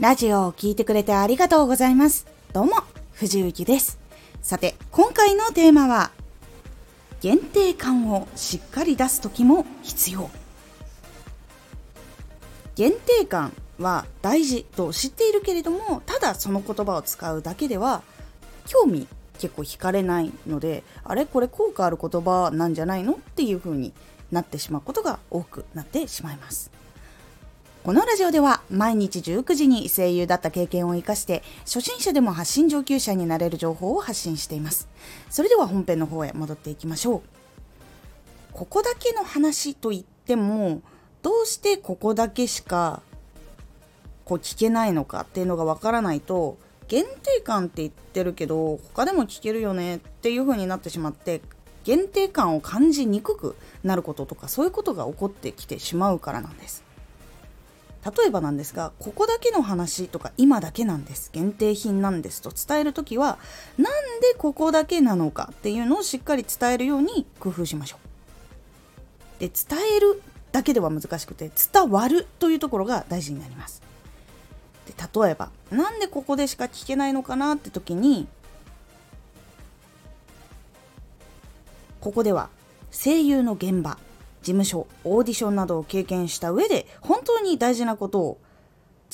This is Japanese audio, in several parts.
ラジオを聴いてくれてありがとうございます。どうも、藤幸です。さて、今回のテーマは、限定感をしっかり出す時も必要。限定感は大事と知っているけれども、ただその言葉を使うだけでは、興味結構惹かれないので、あれこれ効果ある言葉なんじゃないの？っていう風になってしまうことが多くなってしまいます。このラジオでは毎日19時に声優だった経験を活かして初心者でも発信上級者になれる情報を発信しています。それでは本編の方へ戻っていきましょう。ここだけの話と言ってもどうしてここだけしかこう聞けないのかっていうのがわからないと限定感って言ってるけど他でも聞けるよねっていう風になってしまって限定感を感じにくくなることとかそういうことが起こってきてしまうからなんです。例えばなんですがここだけの話とか今だけなんです限定品なんですと伝える時はなんでここだけなのかっていうのをしっかり伝えるように工夫しましょう。で伝えるだけでは難しくて伝わるというところが大事になります。で例えばなんでここでしか聞けないのかなって時にここでは声優の現場事務所オーディションなどを経験した上で本当に大事なことを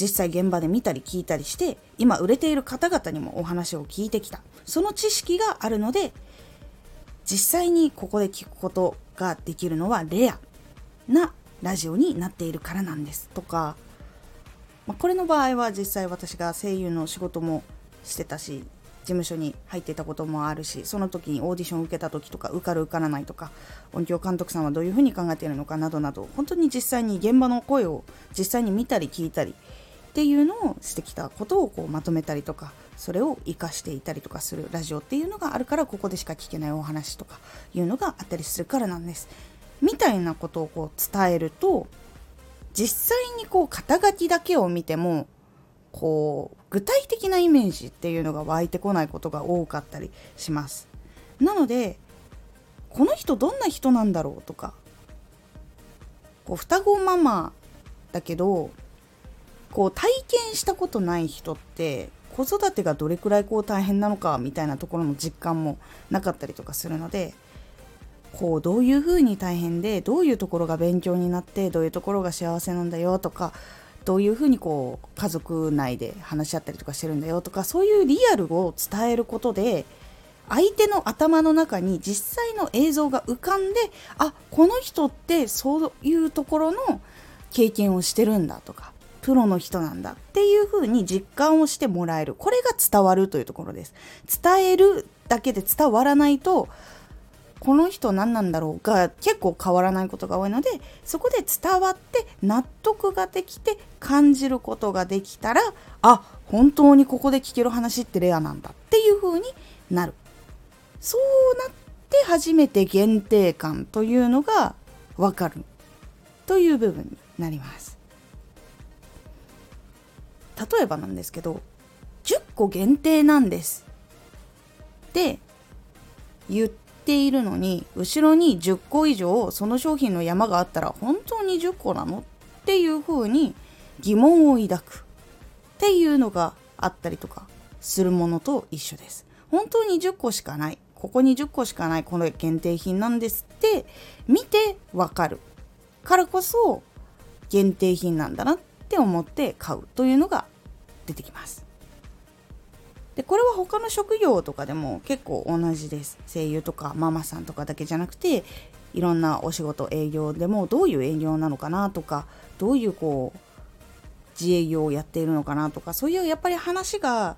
実際現場で見たり聞いたりして今売れている方々にもお話を聞いてきた。その知識があるので実際にここで聞くことができるのはレアなラジオになっているからなんですとか、まあ、これの場合は実際私が声優の仕事もしてたし事務所に入ってたこともあるしその時にオーディションを受けた時とか受かる受からないとか音響監督さんはどういうふうに考えているのかなどなど本当に実際に現場の声を実際に見たり聞いたりっていうのをしてきたことをこうまとめたりとかそれを活かしていたりとかするラジオっていうのがあるからここでしか聞けないお話とかいうのがあったりするからなんです。みたいなことをこう伝えると実際にこう肩書きだけを見てもこう具体的なイメージっていうのが湧いてこないことが多かったりします。なのでこの人どんな人なんだろうとかこう双子ママだけどこう体験したことない人って子育てがどれくらいこう大変なのかみたいなところの実感もなかったりとかするのでこうどういうふうに大変でどういうところが勉強になってどういうところが幸せなんだよとかどういうふうにこう家族内で話し合ったりとかしてるんだよとかそういうリアルを伝えることで相手の頭の中に実際の映像が浮かんであこの人ってそういうところの経験をしてるんだとかプロの人なんだっていうふうに実感をしてもらえる。これが伝わるというところです。伝えるだけで伝わらないとこの人何なんだろうが結構変わらないことが多いのでそこで伝わって納得ができて感じることができたらあ本当にここで聞ける話ってレアなんだっていう風になる。そうなって初めて限定感というのが分かる。という部分になります。例えばなんですけど10個限定なんです。って言ってているのに後ろに10個以上その商品の山があったら本当に10個なのっていう風に疑問を抱くっていうのがあったりとかするものと一緒です。本当に10個しかない。ここに10個しかない。この限定品なんですって見てわかる。からこそ限定品なんだなって思って買うというのが出てきます。でこれは他の職業とかでも結構同じです。声優とかママさんとかだけじゃなくていろんなお仕事営業でもどういう営業なのかなとかどういうこう自営業をやっているのかなとかそういうやっぱり話が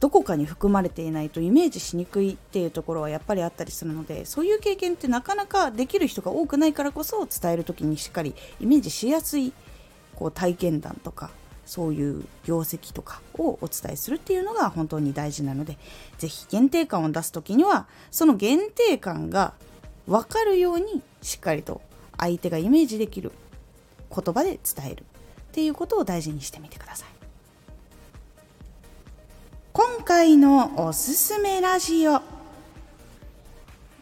どこかに含まれていないとイメージしにくいっていうところはやっぱりあったりするのでそういう経験ってなかなかできる人が多くないからこそ伝える時にしっかりイメージしやすいこう体験談とかそういう業績とかをお伝えするっていうのが本当に大事なので是非限定感を出す時にはその限定感が分かるようにしっかりと相手がイメージできる言葉で伝えるっていうことを大事にしてみてください。今回のおすすめラジオ。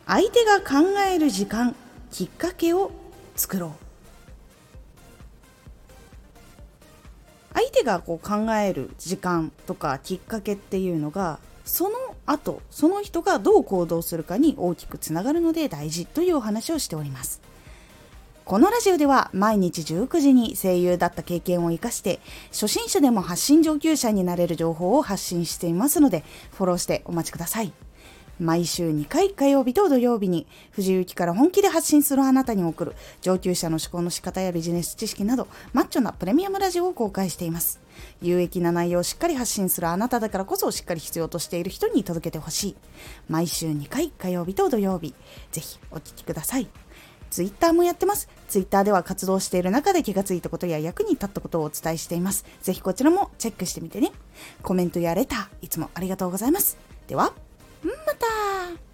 相手が考える時間きっかけを作ろう。相手がこう考える時間とかきっかけっていうのがその後その人がどう行動するかに大きくつながるので大事というお話をしております。このラジオでは毎日19時に声優だった経験を生かして初心者でも発信上級者になれる情報を発信していますのでフォローしてお待ちください。毎週2回火曜日と土曜日に藤雪から本気で発信するあなたに送る上級者の思考の仕方やビジネス知識などマッチョなプレミアムラジオを公開しています有益な内容をしっかり発信するあなただからこそしっかり必要としている人に届けてほしい毎週2回火曜日と土曜日ぜひお聴きくださいツイッターもやってます。ツイッターでは活動している中で気がついたことや役に立ったことをお伝えしています。ぜひこちらもチェックしてみてね。コメントやレター、いつもありがとうございます。では、また